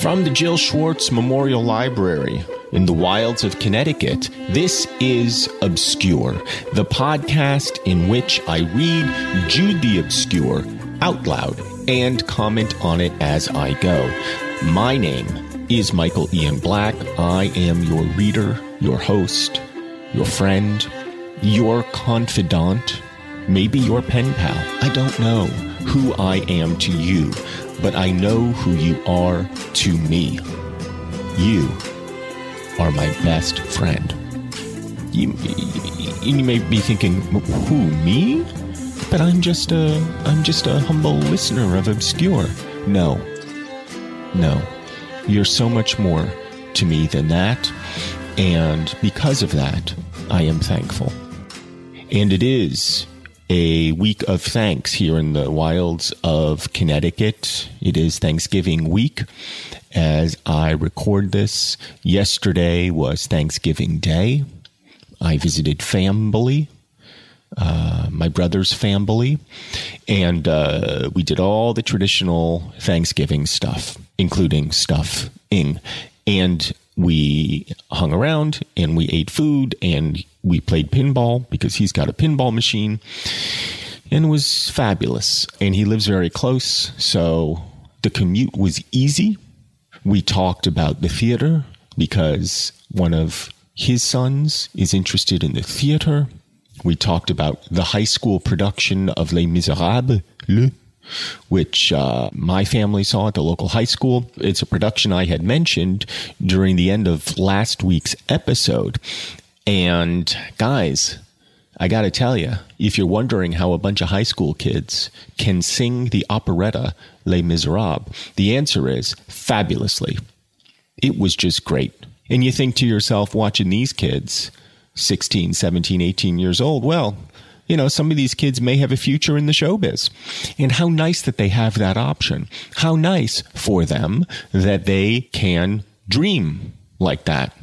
From the Jill Schwartz Memorial Library in the wilds of Connecticut, this is Obscure, the podcast in which I read Jude the Obscure out loud and comment on it as I go. My name is Michael Ian Black. I am your reader, your host, your friend, your confidant, maybe your pen pal. I don't know who I am to you, but I know who you are to me. You are my best friend. You, you may be thinking, who, me? But I'm just a, I'm just a humble listener of Obscure. No. No. You're so much more to me than that. And because of that, I am thankful. And it is a week of thanks here in the wilds of Connecticut. It is Thanksgiving week as I record this. Yesterday was Thanksgiving Day. I visited family, uh, my brother's family, and uh, we did all the traditional Thanksgiving stuff, including stuffing. And we hung around and we ate food and we played pinball because he's got a pinball machine and it was fabulous. And he lives very close, so the commute was easy. We talked about the theater because one of his sons is interested in the theater. We talked about the high school production of Les Miserables, Le which uh, my family saw at the local high school. It's a production I had mentioned during the end of last week's episode. And guys, I got to tell you, if you're wondering how a bunch of high school kids can sing the operetta Les Miserables, the answer is fabulously. It was just great. And you think to yourself, watching these kids, 16, 17, 18 years old, well, you know, some of these kids may have a future in the showbiz. And how nice that they have that option. How nice for them that they can dream like that.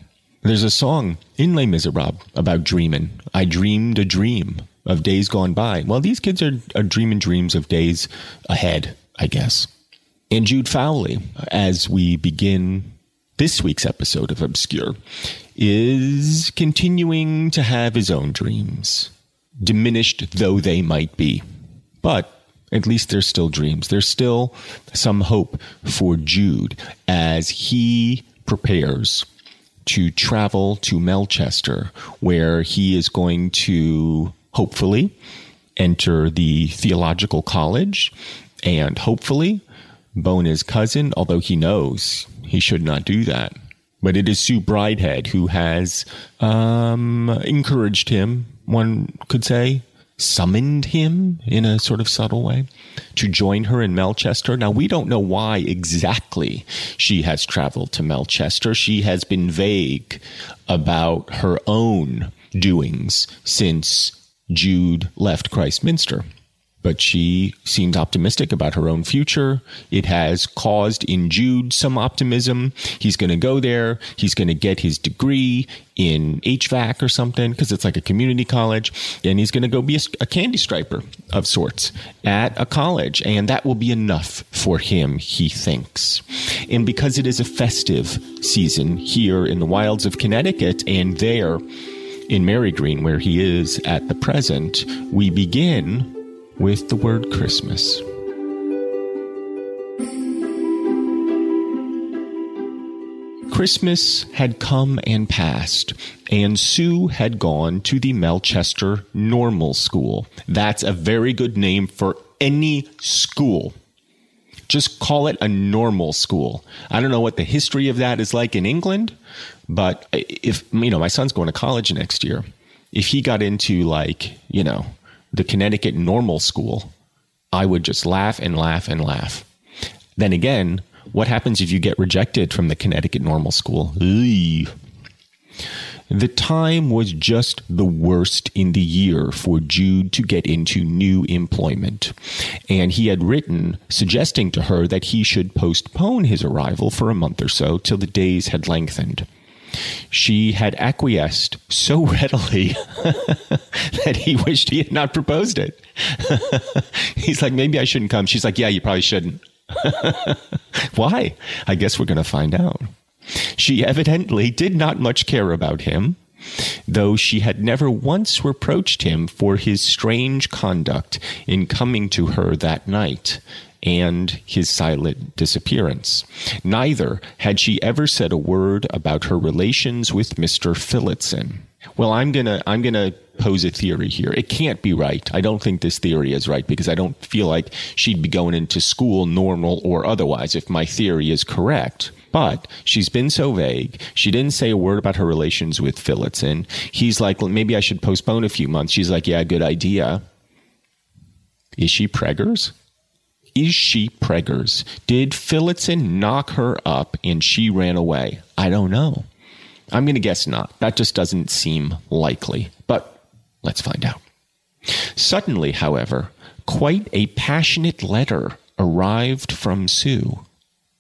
There's a song in Les Miserables about dreaming. I dreamed a dream of days gone by. Well, these kids are, are dreaming dreams of days ahead, I guess. And Jude Fawley, as we begin this week's episode of Obscure, is continuing to have his own dreams diminished though they might be. But at least there's still dreams. There's still some hope for Jude as he prepares to travel to Melchester, where he is going to hopefully enter the theological college and hopefully bone his cousin, although he knows he should not do that. But it is Sue Bridehead who has um, encouraged him one could say, summoned him in a sort of subtle way to join her in Melchester. Now, we don't know why exactly she has traveled to Melchester. She has been vague about her own doings since Jude left Christminster. But she seems optimistic about her own future. It has caused in Jude some optimism. He's going to go there. He's going to get his degree in HVAC or something because it's like a community college. And he's going to go be a, a, candy striper of sorts at a college. And that will be enough for him, he thinks. And because it is a festive season here in the wilds of Connecticut and there in Marygreen, where he is at the present, we begin with the word Christmas. Christmas had come and passed, and Sue had gone to the Melchester Normal School. That's a very good name for any school. Just call it a normal school. I don't know what the history of that is like in England, but if, you know, my son's going to college next year, if he got into like, you know, the Connecticut normal school, I would just laugh and laugh and laugh. Then again, what happens if you get rejected from the Connecticut normal school? The time was just the worst in the year for Jude to get into new employment. And he had written suggesting to her that he should postpone his arrival for a month or so till the days had lengthened she had acquiesced so readily that he wished he had not proposed it. He's like, maybe I shouldn't come. She's like, yeah, you probably shouldn't. Why? I guess we're going to find out. She evidently did not much care about him, though she had never once reproached him for his strange conduct in coming to her that night and his silent disappearance. Neither had she ever said a word about her relations with Mr. Phillotson. Well, I'm gonna I'm gonna pose a theory here. It can't be right. I don't think this theory is right because I don't feel like she'd be going into school normal or otherwise if my theory is correct. But she's been so vague. She didn't say a word about her relations with Phillotson. He's like, well, maybe I should postpone a few months. She's like, yeah, good idea. Is she preggers? Is she preggers? Did Phillotson knock her up and she ran away? I don't know. I'm going to guess not. That just doesn't seem likely. But let's find out. Suddenly, however, quite a passionate letter arrived from Sue.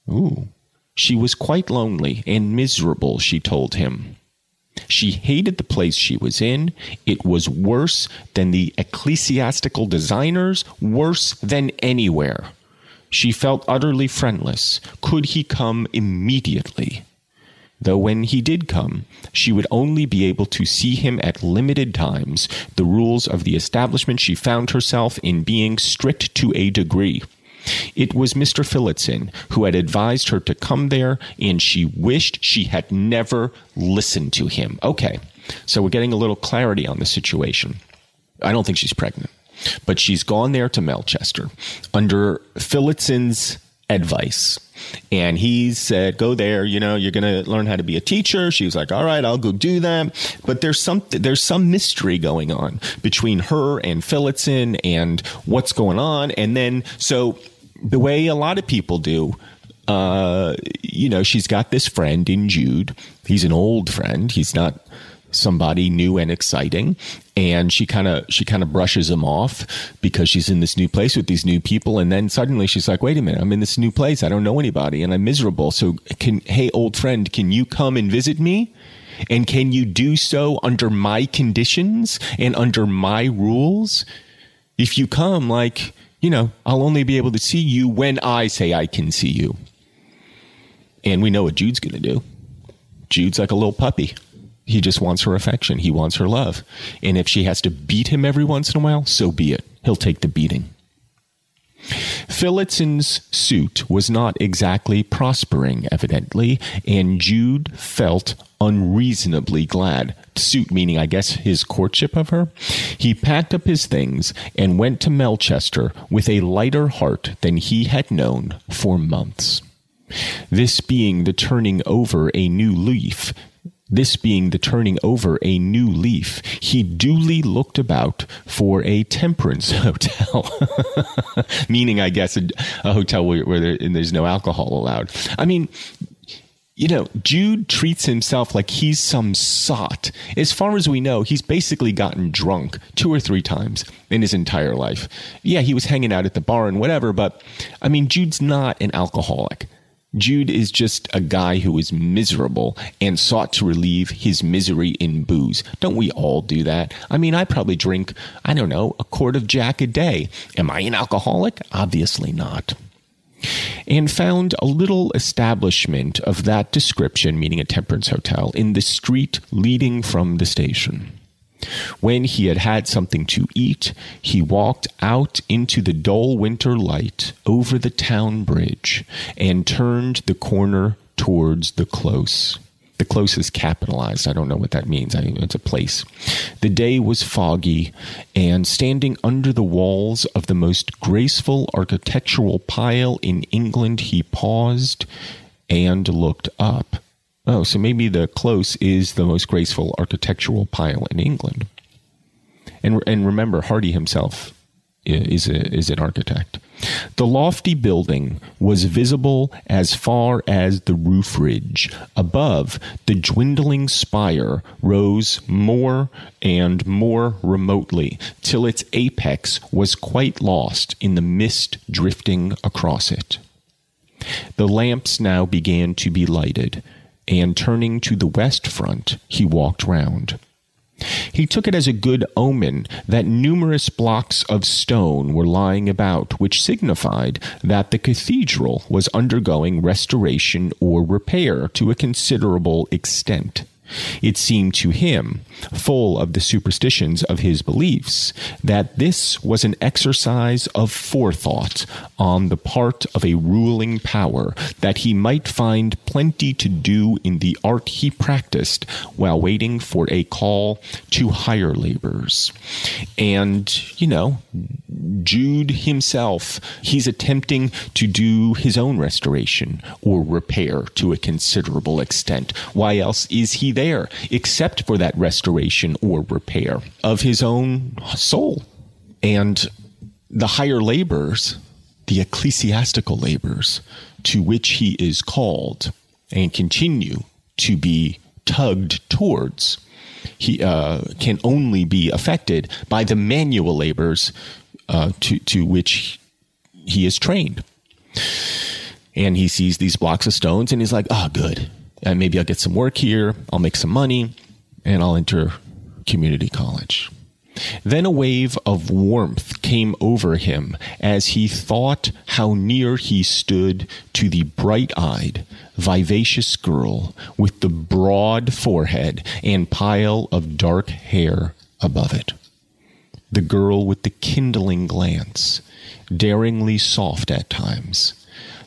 Ooh. She was quite lonely and miserable, she told him. She hated the place she was in. It was worse than the ecclesiastical designers, worse than anywhere. She felt utterly friendless. Could he come immediately? Though when he did come, she would only be able to see him at limited times, the rules of the establishment she found herself in being strict to a degree. It was Mr. Phillotson who had advised her to come there, and she wished she had never listened to him. Okay, so we're getting a little clarity on the situation. I don't think she's pregnant, but she's gone there to Melchester under Phillotson's advice. And he said, go there, you know, you're going to learn how to be a teacher. She was like, all right, I'll go do that. But there's some, there's some mystery going on between her and Phillotson and what's going on. And then, so the way a lot of people do. Uh, you know, she's got this friend in Jude. He's an old friend. He's not somebody new and exciting and she kind of she kind of brushes him off because she's in this new place with these new people and then suddenly she's like wait a minute i'm in this new place i don't know anybody and i'm miserable so can hey old friend can you come and visit me and can you do so under my conditions and under my rules if you come like you know, I'll only be able to see you when I say I can see you. And we know what Jude's going to do. Jude's like a little puppy. He just wants her affection. He wants her love. And if she has to beat him every once in a while, so be it. He'll take the beating. Phillotson's suit was not exactly prospering, evidently, and Jude felt unreasonably glad. Suit meaning, I guess, his courtship of her. He packed up his things and went to Melchester with a lighter heart than he had known for months. This being the turning over a new leaf, this being the turning over a new leaf, he duly looked about for a temperance hotel, meaning, I guess, a, a hotel where, where there, there's no alcohol allowed. I mean, you know, Jude treats himself like he's some sot. As far as we know, he's basically gotten drunk two or three times in his entire life. Yeah, he was hanging out at the bar and whatever, but I mean, Jude's not an alcoholic. Jude is just a guy who is miserable and sought to relieve his misery in booze. Don't we all do that? I mean, I probably drink, I don't know, a quart of Jack a day. Am I an alcoholic? Obviously not and found a little establishment of that description, meaning a temperance hotel, in the street leading from the station. When he had had something to eat, he walked out into the dull winter light over the town bridge and turned the corner towards the close. The close is capitalized. I don't know what that means. I it's a place. The day was foggy, and standing under the walls of the most graceful architectural pile in England, he paused and looked up. Oh, so maybe the close is the most graceful architectural pile in England. And and remember, Hardy himself is a, is an architect. The lofty building was visible as far as the roof ridge. Above, the dwindling spire rose more and more remotely, till its apex was quite lost in the mist drifting across it. The lamps now began to be lighted, and turning to the west front, he walked round. He took it as a good omen that numerous blocks of stone were lying about, which signified that the cathedral was undergoing restoration or repair to a considerable extent. It seemed to him, full of the superstitions of his beliefs, that this was an exercise of forethought on the part of a ruling power, that he might find plenty to do in the art he practiced while waiting for a call to higher labors. And, you know, Jude himself, he's attempting to do his own restoration or repair to a considerable extent. Why else is he there except for that restoration or repair of his own soul? And the higher labors, the ecclesiastical labors to which he is called and continue to be tugged towards he uh, can only be affected by the manual labors uh, to to which he is trained. And he sees these blocks of stones, and he's like, "Oh, good. And uh, maybe I'll get some work here. I'll make some money, and I'll enter community college." Then a wave of warmth came over him as he thought how near he stood to the bright eyed, vivacious girl with the broad forehead and pile of dark hair above it the girl with the kindling glance, daringly soft at times,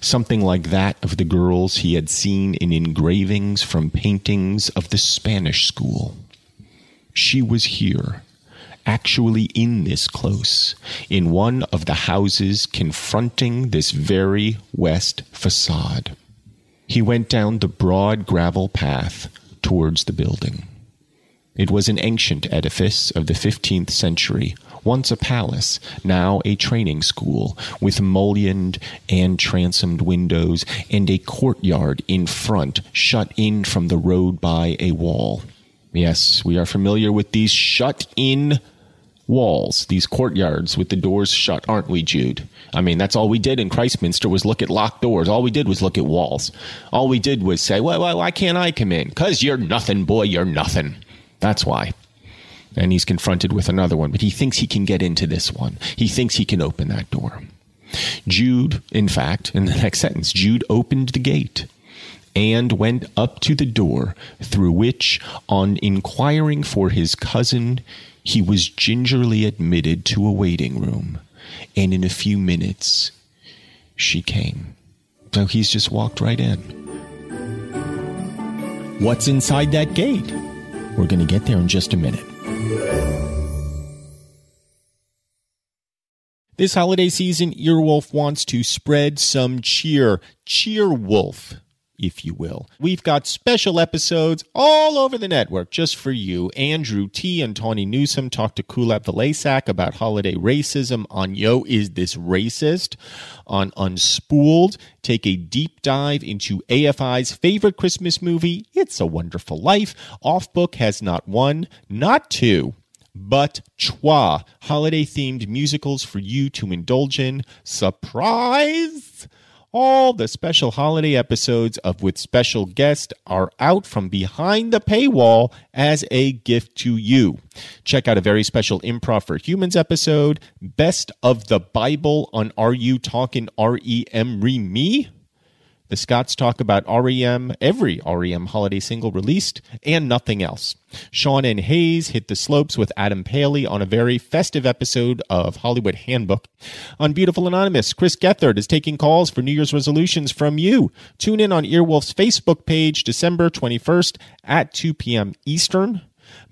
something like that of the girls he had seen in engravings from paintings of the Spanish school. She was here, actually in this close, in one of the houses confronting this very west facade. He went down the broad gravel path towards the building. It was an ancient edifice of the 15th century, once a palace, now a training school, with mullioned and transomed windows and a courtyard in front, shut in from the road by a wall. Yes, we are familiar with these shut in walls, these courtyards with the doors shut, aren't we, Jude? I mean, that's all we did in Christminster was look at locked doors. All we did was look at walls. All we did was say, well, well why can't I come in? Because you're nothing, boy, you're nothing. That's why. And he's confronted with another one, but he thinks he can get into this one. He thinks he can open that door. Jude, in fact, in the next sentence, Jude opened the gate and went up to the door through which, on inquiring for his cousin, he was gingerly admitted to a waiting room. And in a few minutes, she came. So he's just walked right in. What's inside that gate? We're going to get there in just a minute. This holiday season, Earwolf wants to spread some cheer. Cheer Wolf if you will. We've got special episodes all over the network just for you. Andrew T. and Tawny Newsome talk to Kulap Vilaysack about holiday racism on Yo Is This Racist? On Unspooled, take a deep dive into AFI's favorite Christmas movie, It's a Wonderful Life. Off Book has not one, not two, but trois holiday themed musicals for you to indulge in. Surprise! All the special holiday episodes of With Special Guest are out from behind the paywall as a gift to you. Check out a very special Improv for Humans episode, Best of the Bible on Are You Talking REM Re Me? The Scotts talk about REM, every REM holiday single released, and nothing else. Sean and Hayes hit the slopes with Adam Pally on a very festive episode of Hollywood Handbook. On Beautiful Anonymous, Chris Gethard is taking calls for New Year's resolutions from you. Tune in on Earwolf's Facebook page December 21st at 2 p.m. Eastern.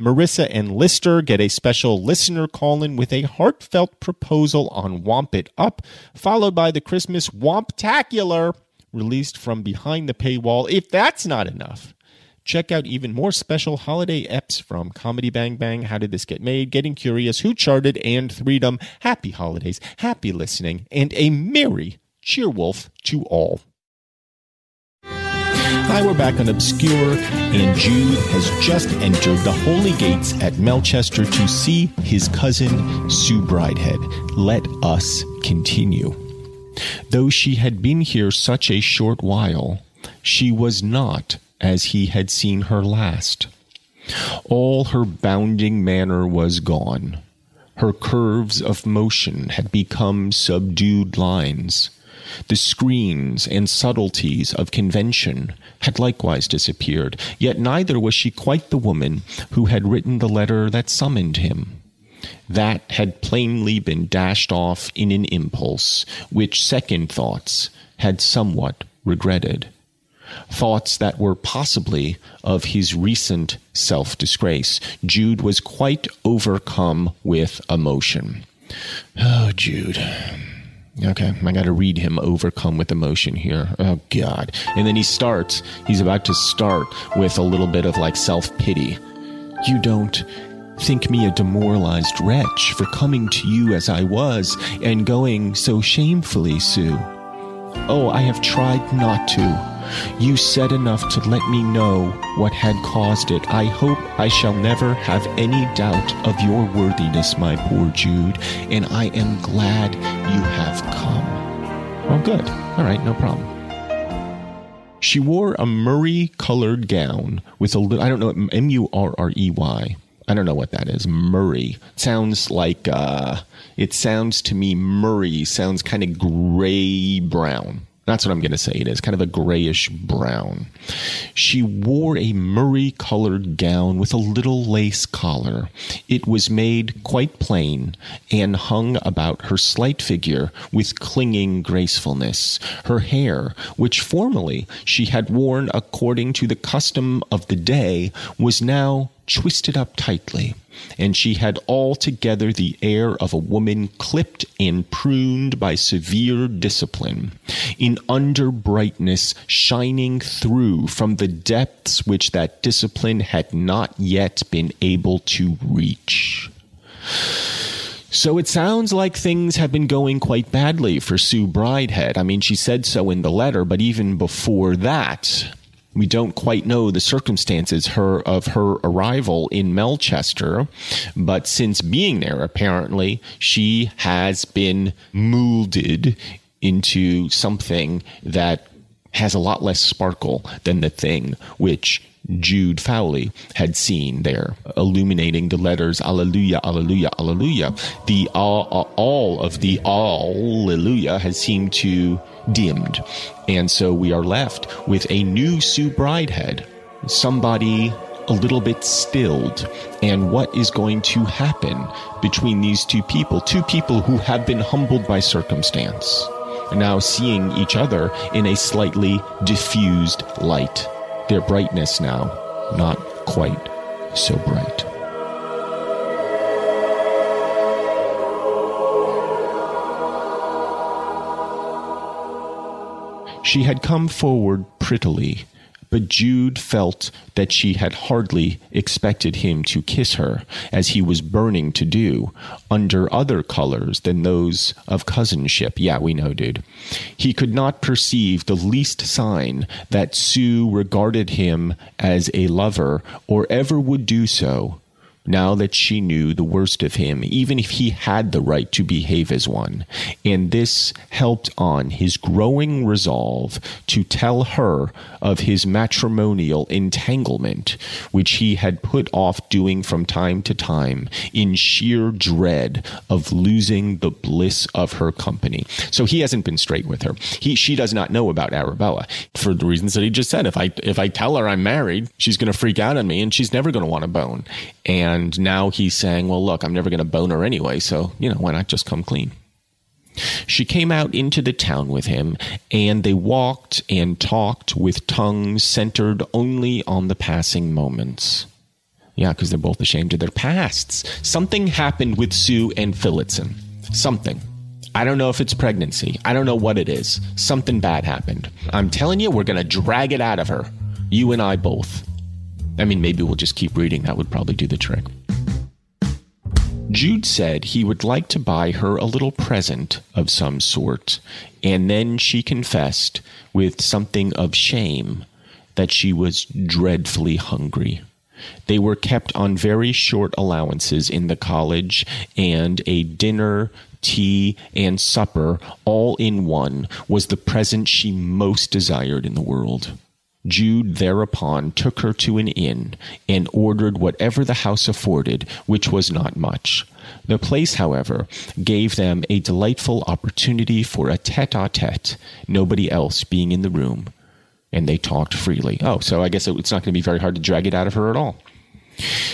Marissa and Listler get a special listener call in with a heartfelt proposal on Womp It Up, followed by the Christmas Womptacular released from behind the paywall. If that's not enough, check out even more special holiday eps from Comedy Bang Bang, How Did This Get Made, Getting Curious, Who Charted, and Freedom. Happy holidays, happy listening, and a merry cheerwolf to all. Hi, we're back on Obscure, and Jude has just entered the holy gates at Melchester to see his cousin Sue Bridehead. Let us continue. Though she had been here such a short while, she was not as he had seen her last. All her bounding manner was gone. Her curves of motion had become subdued lines. The screens and subtleties of convention had likewise disappeared, yet neither was she quite the woman who had written the letter that summoned him. That had plainly been dashed off in an impulse, which second thoughts had somewhat regretted. Thoughts that were possibly of his recent self disgrace. Jude was quite overcome with emotion. Oh, Jude. Okay, I got to read him overcome with emotion here. Oh, God. And then he starts, he's about to start with a little bit of like self pity. You don't think me a demoralized wretch for coming to you as I was and going so shamefully, Sue. Oh, I have tried not to. You said enough to let me know what had caused it. I hope I shall never have any doubt of your worthiness, my poor Jude, and I am glad you have come. Oh, good. All right, no problem. She wore a murrey colored gown with a little, I don't know, M U R R E Y. I don't know what that is. Murray. Sounds like, uh, it sounds to me, Murray sounds kind of gray brown. That's what I'm going to say. It is kind of a grayish brown. She wore a murrey colored gown with a little lace collar. It was made quite plain and hung about her slight figure with clinging gracefulness. Her hair, which formerly she had worn according to the custom of the day, was now twisted up tightly, and she had altogether the air of a woman clipped and pruned by severe discipline, in under brightness shining through from the depths which that discipline had not yet been able to reach. So it sounds like things have been going quite badly for Sue Bridehead. I mean, she said so in the letter, but even before that, we don't quite know the circumstances her of her arrival in Melchester, but since being there, apparently she has been molded into something that has a lot less sparkle than the thing which Jude Fawley had seen there, illuminating the letters Alleluia, Alleluia, Alleluia. The all, all of the Alleluia has seemed to dimmed. And so we are left with a new Sue Bridehead, somebody a little bit stilled. And what is going to happen between these two people? Two people who have been humbled by circumstance, now seeing each other in a slightly diffused light. Their brightness now, not quite so bright. She had come forward prettily, but Jude felt that she had hardly expected him to kiss her, as he was burning to do, under other colors than those of cousinship. Yeah, we know, dude. He could not perceive the least sign that Sue regarded him as a lover or ever would do so now that she knew the worst of him, even if he had the right to behave as one. And this helped on his growing resolve to tell her of his matrimonial entanglement, which he had put off doing from time to time in sheer dread of losing the bliss of her company. So he hasn't been straight with her. He she does not know about Arabella for the reasons that he just said. If I if I tell her I'm married, she's going to freak out on me and she's never going to want a bone. And now he's saying, well, look, I'm never going to bone her anyway. So, you know, why not just come clean? She came out into the town with him, and they walked and talked with tongues centered only on the passing moments. Yeah, because they're both ashamed of their pasts. Something happened with Sue and Phillotson. Something. I don't know if it's pregnancy. I don't know what it is. Something bad happened. I'm telling you, we're going to drag it out of her. You and I both. I mean, maybe we'll just keep reading. That would probably do the trick. Jude said he would like to buy her a little present of some sort, and then she confessed, with something of shame, that she was dreadfully hungry. They were kept on very short allowances in the college, and a dinner, tea, and supper, all in one, was the present she most desired in the world. Jude thereupon took her to an inn and ordered whatever the house afforded, which was not much. The place, however, gave them a delightful opportunity for a tete a tete, nobody else being in the room, and they talked freely. Oh, so I guess it's not going to be very hard to drag it out of her at all.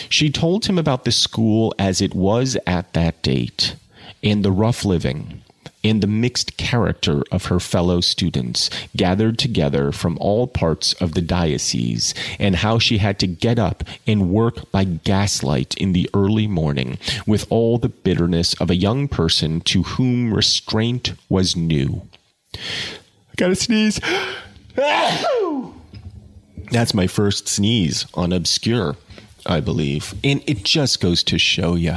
She told him about the school as it was at that date, and the rough living, and the mixed character of her fellow students gathered together from all parts of the diocese, and how she had to get up and work by gaslight in the early morning with all the bitterness of a young person to whom restraint was new. I gotta sneeze. That's my first sneeze on Obscure, I believe. And it just goes to show you.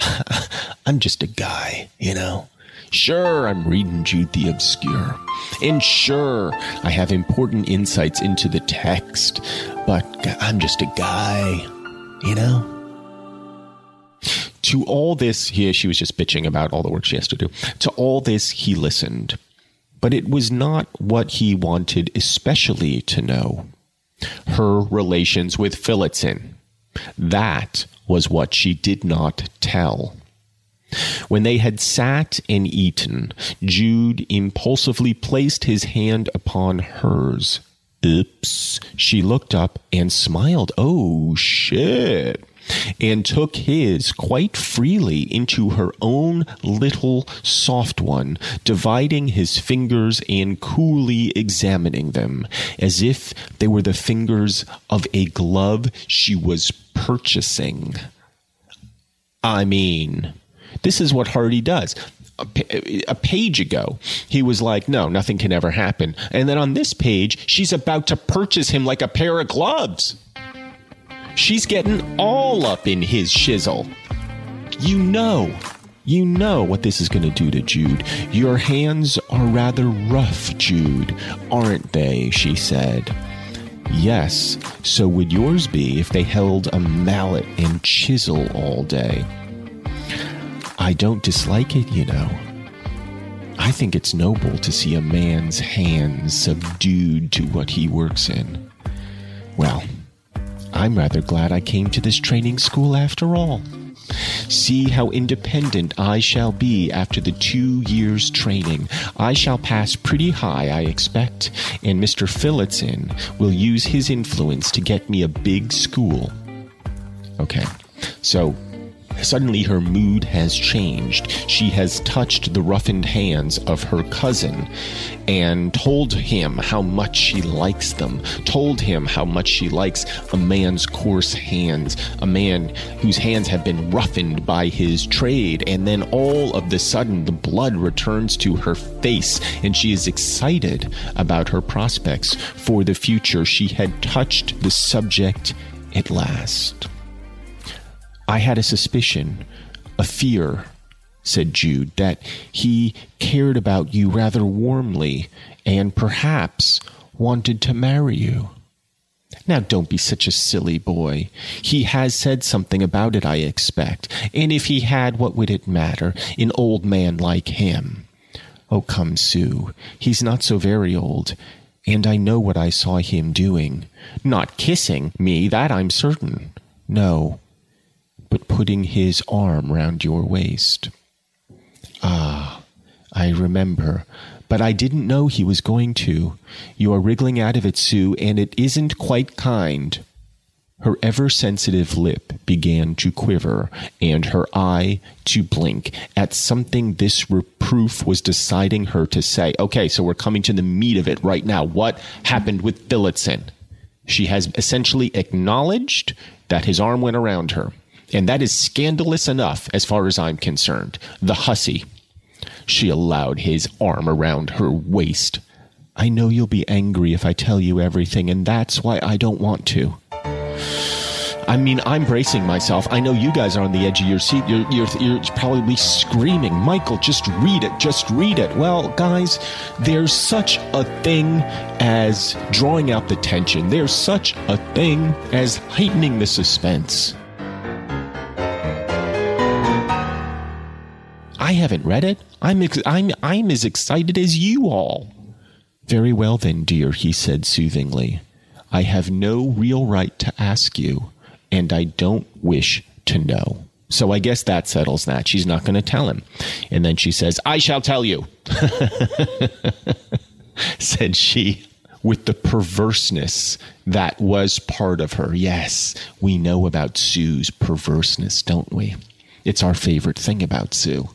I'm just a guy, you know? Sure, I'm reading Jude the Obscure. And sure, I have important insights into the text, but I'm just a guy, you know? To all this, here she was just bitching about all the work she has to do. To all this, he listened. But it was not what he wanted especially to know. Her relations with Phillotson. That was what she did not tell. When they had sat and eaten, Jude impulsively placed his hand upon hers. Oops. She looked up and smiled. Oh, shit. And took his quite freely into her own little soft one, dividing his fingers and coolly examining them, as if they were the fingers of a glove she was purchasing. I mean, this is what Hardy does. A, page ago, he was like, No, nothing can ever happen. And then on this page, she's about to purchase him like a pair of gloves. She's getting all up in his shizzle. You know, you know what this is going to do to Jude. Your hands are rather rough, Jude, aren't they? She said. Yes, so would yours be if they held a mallet and chisel all day. I don't dislike it, you know. I think it's noble to see a man's hands subdued to what he works in. Well, I'm rather glad I came to this training school after all. See how independent I shall be after the two years' training. I shall pass pretty high, I expect, and Mr. Phillotson will use his influence to get me a big school. Okay, so Suddenly, her mood has changed. She has touched the roughened hands of her cousin and told him how much she likes them, told him how much she likes a man's coarse hands, a man whose hands have been roughened by his trade. And then all of the sudden, the blood returns to her face, and she is excited about her prospects for the future. She had touched the subject at last. I had a suspicion, a fear, said Jude, that he cared about you rather warmly and perhaps wanted to marry you. Now, don't be such a silly boy. He has said something about it, I expect. And if he had, what would it matter? An old man like him. Oh, come, Sue. He's not so very old. And I know what I saw him doing. Not kissing me, that I'm certain. No, but putting his arm round your waist. Ah, I remember, but I didn't know he was going to. You are wriggling out of it, Sue, and it isn't quite kind. Her ever sensitive lip began to quiver, and her eye to blink at something this reproof was deciding her to say. Okay, so we're coming to the meat of it right now. What happened with Phillotson? She has essentially acknowledged that his arm went around her. And that is scandalous enough as far as I'm concerned. The hussy. She allowed his arm around her waist. I know you'll be angry if I tell you everything, and that's why I don't want to. I mean, I'm bracing myself. I know you guys are on the edge of your seat. You're, you're, you're probably screaming, Michael, just read it, just read it. Well, guys, there's such a thing as drawing out the tension, there's such a thing as heightening the suspense. I haven't read it. I'm, ex- I'm, I'm as excited as you all. Very well, then, dear, he said soothingly. I have no real right to ask you, and I don't wish to know. So I guess that settles that. She's not going to tell him. And then she says, I shall tell you, said she with the perverseness that was part of her. Yes, we know about Sue's perverseness, don't we? It's our favorite thing about Sue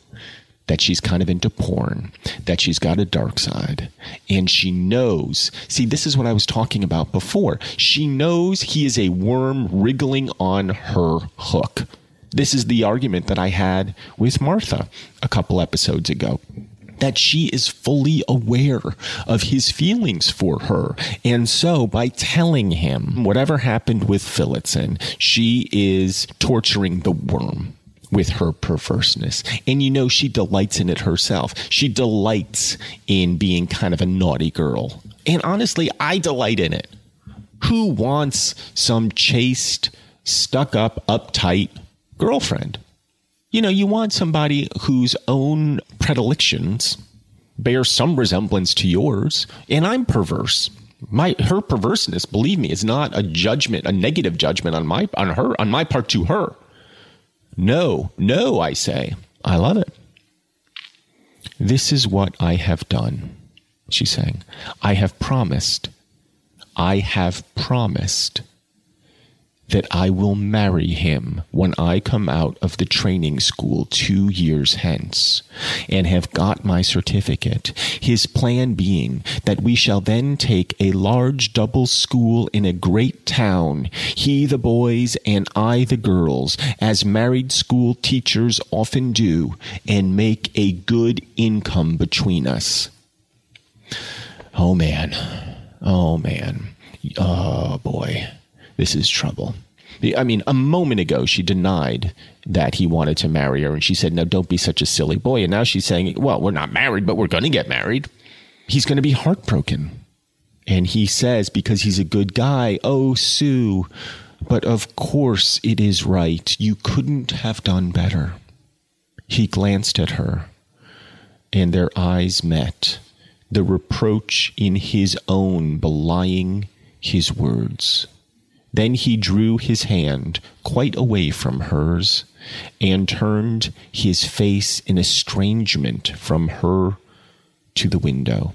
that she's kind of into porn, that she's got a dark side, and she knows. See, this is what I was talking about before. She knows he is a worm wriggling on her hook. This is the argument that I had with Martha a couple episodes ago that she is fully aware of his feelings for her. And so by telling him whatever happened with Phillotson, she is torturing the worm with her perverseness. And you know, she delights in it herself. She delights in being kind of a naughty girl. And honestly, I delight in it. Who wants some chaste, stuck up, uptight girlfriend? You know, you want somebody whose own predilections bear some resemblance to yours. And I'm perverse. My her perverseness, believe me, is not a judgment, a negative judgment on my on her on my part to her. No, no, I say. I love it. This is what I have done, she sang. I have promised. I have promised that I will marry him when I come out of the training school two years hence and have got my certificate. His plan being that we shall then take a large double school in a great town, he the boys and I the girls, as married school teachers often do, and make a good income between us. Oh man. Oh man. Oh boy this is trouble. I mean, a moment ago, she denied that he wanted to marry her, and she said, No, don't be such a silly boy. And now she's saying, Well, we're not married, but we're going to get married. He's going to be heartbroken. And he says, Because he's a good guy, Oh, Sue, but of course it is right. You couldn't have done better. He glanced at her, and their eyes met, the reproach in his own belying his words. Then he drew his hand quite away from hers and turned his face in estrangement from her to the window.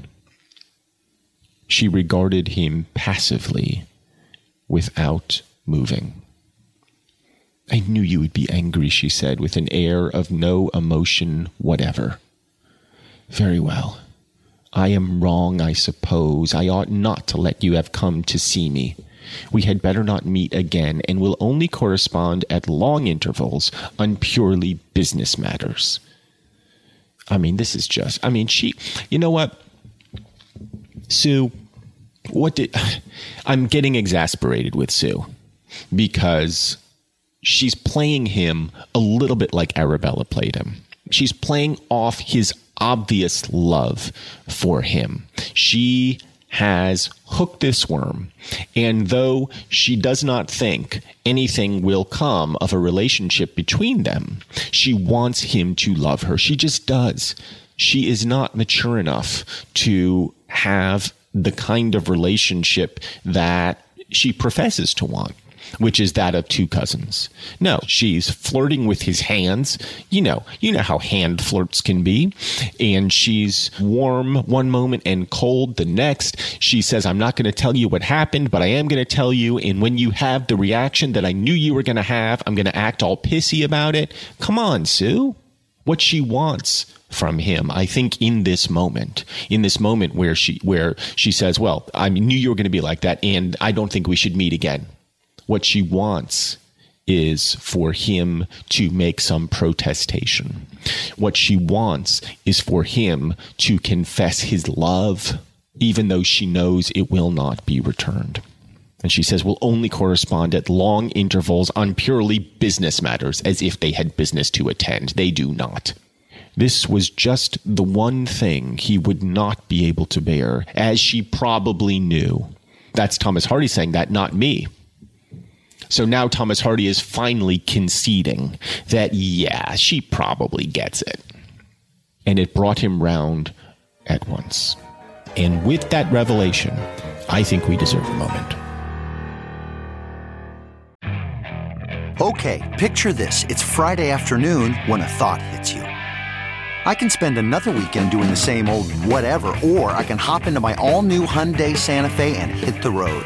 She regarded him passively without moving. I knew you would be angry, she said, with an air of no emotion whatever. Very well. I am wrong, I suppose. I ought not to let you have come to see me. We had better not meet again, and will only correspond at long intervals on purely business matters. I mean, this is just, I mean, she, you know what? Sue, what did, I'm getting exasperated with Sue because she's playing him a little bit like Arabella played him. She's playing off his obvious love for him. She has hooked this worm. And though she does not think anything will come of a relationship between them, she wants him to love her. She just does. She is not mature enough to have the kind of relationship that she professes to want which is that of two cousins. No, she's flirting with his hands. You know, you know how hand flirts can be. And she's warm one moment and cold the next. She says, I'm not going to tell you what happened, but I am going to tell you. And when you have the reaction that I knew you were going to have, I'm going to act all pissy about it. Come on, Sue. What she wants from him. I think in this moment, in this moment where she where she says, "Well, I knew you were going to be like that, and I don't think we should meet again." What she wants is for him to make some protestation. What she wants is for him to confess his love, even though she knows it will not be returned. And she says, will only correspond at long intervals on purely business matters, as if they had business to attend. They do not. This was just the one thing he would not be able to bear, as she probably knew. That's Thomas Hardy saying that, not me. So now Thomas Hardy is finally conceding that, yeah, she probably gets it. And it brought him round at once. And with that revelation, I think we deserve a moment. Okay, picture this. It's Friday afternoon when a thought hits you. I can spend another weekend doing the same old whatever, or I can hop into my all new Hyundai Santa Fe and hit the road.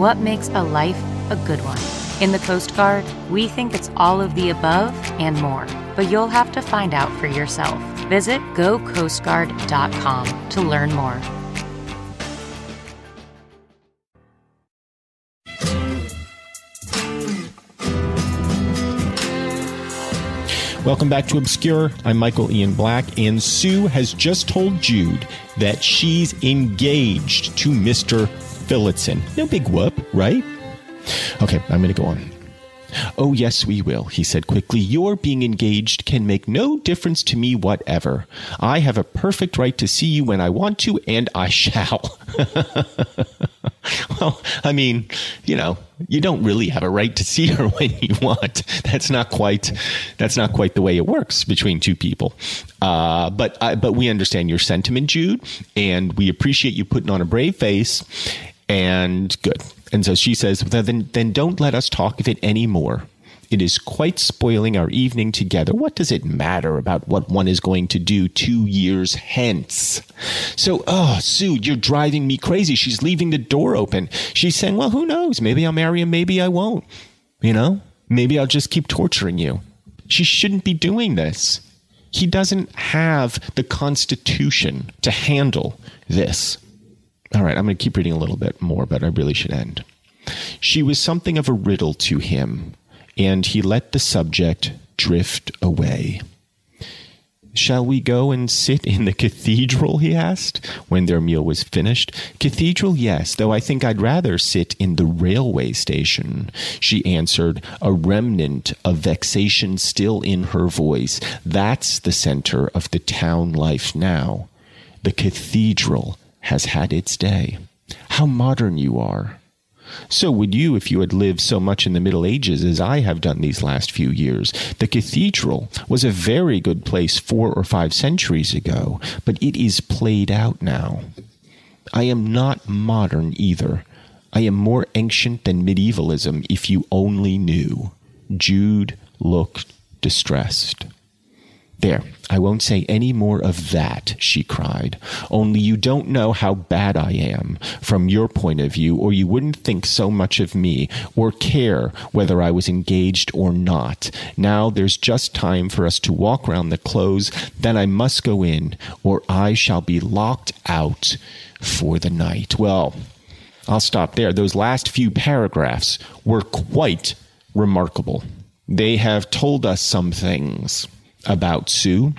what makes a life a good one? In the Coast Guard, we think it's all of the above and more, but you'll have to find out for yourself. Visit gocoastguard.com to learn more. Welcome back to Obscure. I'm Michael Ian Black, and Sue has just told Jude that she's engaged to Mr. Phillotson. No big whoop, right? Okay, I'm going to go on. Oh, yes, we will, he said quickly. Your being engaged can make no difference to me whatever. I have a perfect right to see you when I want to, and I shall. well, I mean, you know, you don't really have a right to see her when you want. That's not quite, that's not quite the way it works between two people. Uh, but, uh, but we understand your sentiment, Jude, and we appreciate you putting on a brave face and good. And so she says, then, then don't let us talk of it anymore. It is quite spoiling our evening together. What does it matter about what one is going to do two years hence? So, oh, Sue, you're driving me crazy. She's leaving the door open. She's saying, well, who knows? Maybe I'll marry him. Maybe I won't. You know, maybe I'll just keep torturing you. She shouldn't be doing this. He doesn't have the constitution to handle this. All right, I'm going to keep reading a little bit more, but I really should end. She was something of a riddle to him, and he let the subject drift away. Shall we go and sit in the cathedral? he asked, when their meal was finished. Cathedral, yes, though I think I'd rather sit in the railway station, she answered, a remnant of vexation still in her voice. That's the center of the town life now. The cathedral has had its day. How modern you are. So would you if you had lived so much in the Middle Ages as I have done these last few years. The cathedral was a very good place four or five centuries ago, but it is played out now. I am not modern either. I am more ancient than medievalism if you only knew. Jude looked distressed. There, I won't say any more of that, she cried. Only you don't know how bad I am from your point of view, or you wouldn't think so much of me, or care whether I was engaged or not. Now there's just time for us to walk round the close, then I must go in, or I shall be locked out for the night. Well, I'll stop there. Those last few paragraphs were quite remarkable. They have told us some things about Sue,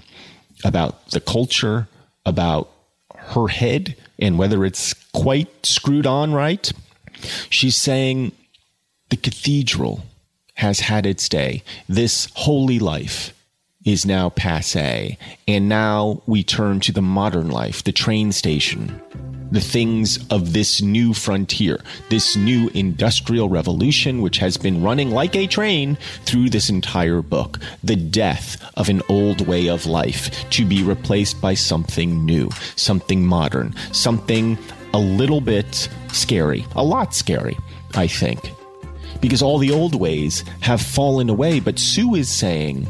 about the culture, about her head, and whether it's quite screwed on right. She's saying the cathedral has had its day. This holy life is now passe. And now we turn to the modern life, the train station, the things of this new frontier, this new industrial revolution, which has been running like a train through this entire book. The death of an old way of life to be replaced by something new, something modern, something a little bit scary, a lot scary, I think. Because all the old ways have fallen away, but Sue is saying,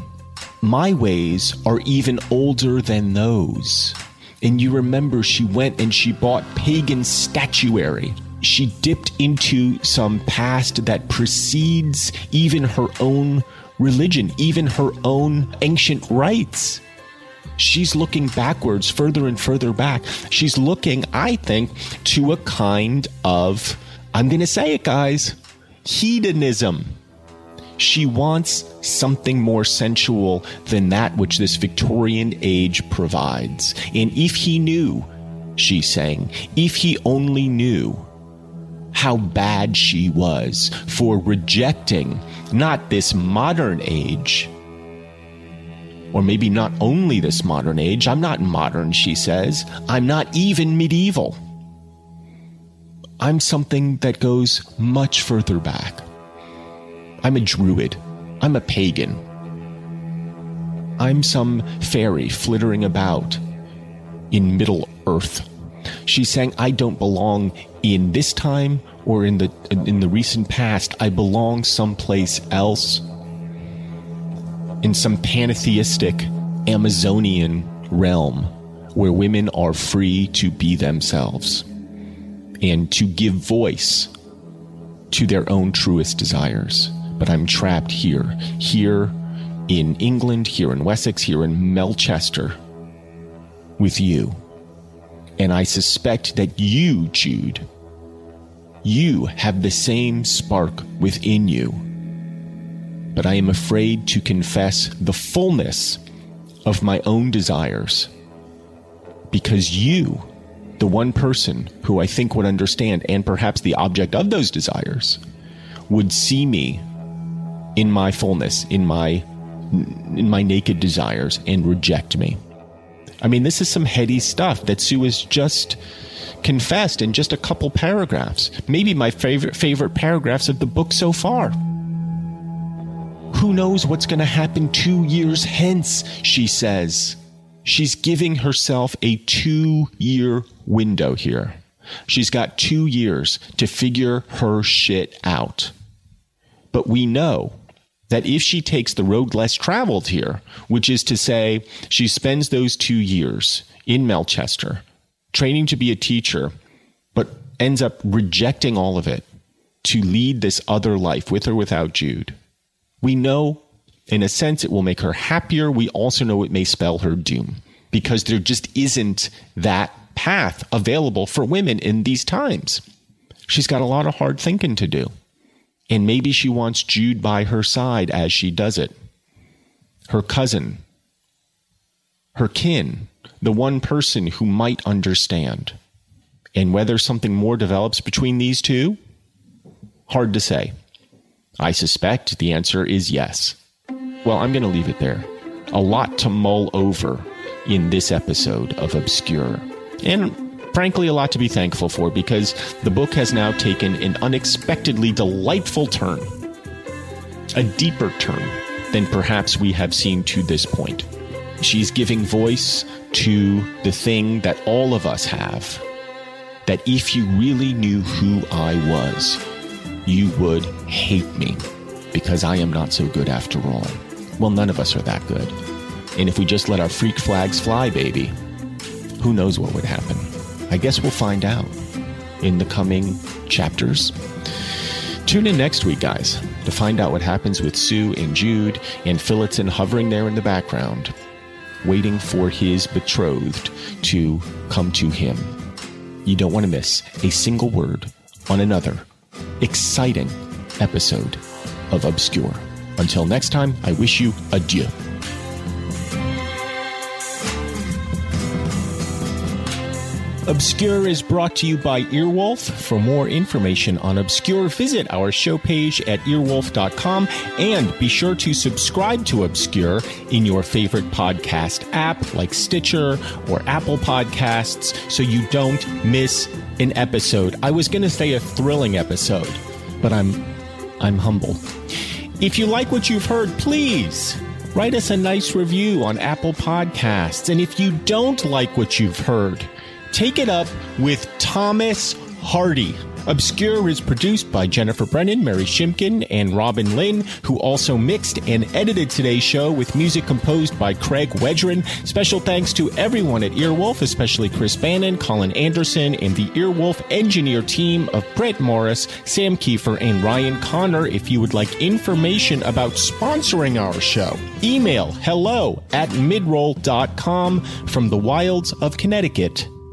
my ways are even older than those. And you remember she went and she bought pagan statuary. She dipped into some past that precedes even her own religion, even her own ancient rites. She's looking backwards, further and further back. She's looking, I think, to a kind of, I'm going to say it, guys, hedonism. She wants something more sensual than that which this Victorian age provides. And if he knew, she's saying, if he only knew how bad she was for rejecting not this modern age, or maybe not only this modern age. I'm not modern, she says. I'm not even medieval. I'm something that goes much further back. I'm a druid. I'm a pagan. I'm some fairy flittering about in Middle Earth. She's saying I don't belong in this time or in the in the recent past. I belong someplace else. In some pantheistic Amazonian realm where women are free to be themselves and to give voice to their own truest desires but I'm trapped here, here in England, here in Wessex, here in Melchester with you. And I suspect that you, Jude, you have the same spark within you. But I am afraid to confess the fullness of my own desires because you, the one person who I think would understand and perhaps the object of those desires, would see me in my fullness, in my in my naked desires and reject me. I mean, this is some heady stuff that Sue has just confessed in just a couple paragraphs. Maybe my favorite favorite paragraphs of the book so far. Who knows what's going to happen 2 years hence, she says. She's giving herself a 2-year window here. She's got 2 years to figure her shit out. But we know that if she takes the road less traveled here, which is to say, she spends those two years in Melchester training to be a teacher, but ends up rejecting all of it to lead this other life with or without Jude. We know, in a sense, it will make her happier. We also know it may spell her doom because there just isn't that path available for women in these times. She's got a lot of hard thinking to do. And maybe she wants Jude by her side as she does it. Her cousin, her kin, the one person who might understand. And whether something more develops between these two, hard to say. I suspect the answer is yes. Well, I'm going to leave it there. A lot to mull over in this episode of Obscure. And frankly, a lot to be thankful for because the book has now taken an unexpectedly delightful turn, a deeper turn than perhaps we have seen to this point. She's giving voice to the thing that all of us have that if you really knew who I was, you would hate me because I am not so good after all. Well, none of us are that good. And if we just let our freak flags fly, baby, who knows what would happen? I guess we'll find out in the coming chapters. Tune in next week, guys, to find out what happens with Sue and Jude and Phillotson hovering there in the background, waiting for his betrothed to come to him. You don't want to miss a single word on another exciting episode of Obscure. Until next time, I wish you adieu. Obscure is brought to you by Earwolf. For more information on Obscure, visit our show page at earwolf.com and be sure to subscribe to Obscure in your favorite podcast app like Stitcher or Apple Podcasts so you don't miss an episode. I was going to say a thrilling episode, but I'm I'm humble. If you like what you've heard, please write us a nice review on Apple Podcasts. And if you don't like what you've heard, Take It Up with Thomas Hardy. Obscure is produced by Jennifer Brennan, Mary Shimkin, and Robin Lynn, who also mixed and edited today's show with music composed by Craig Wedren. Special thanks to everyone at Earwolf, especially Chris Bannon, Colin Anderson, and the Earwolf engineer team of Brett Morris, Sam Kiefer, and Ryan Connor. If you would like information about sponsoring our show, email hello at midroll.com from the wilds of Connecticut.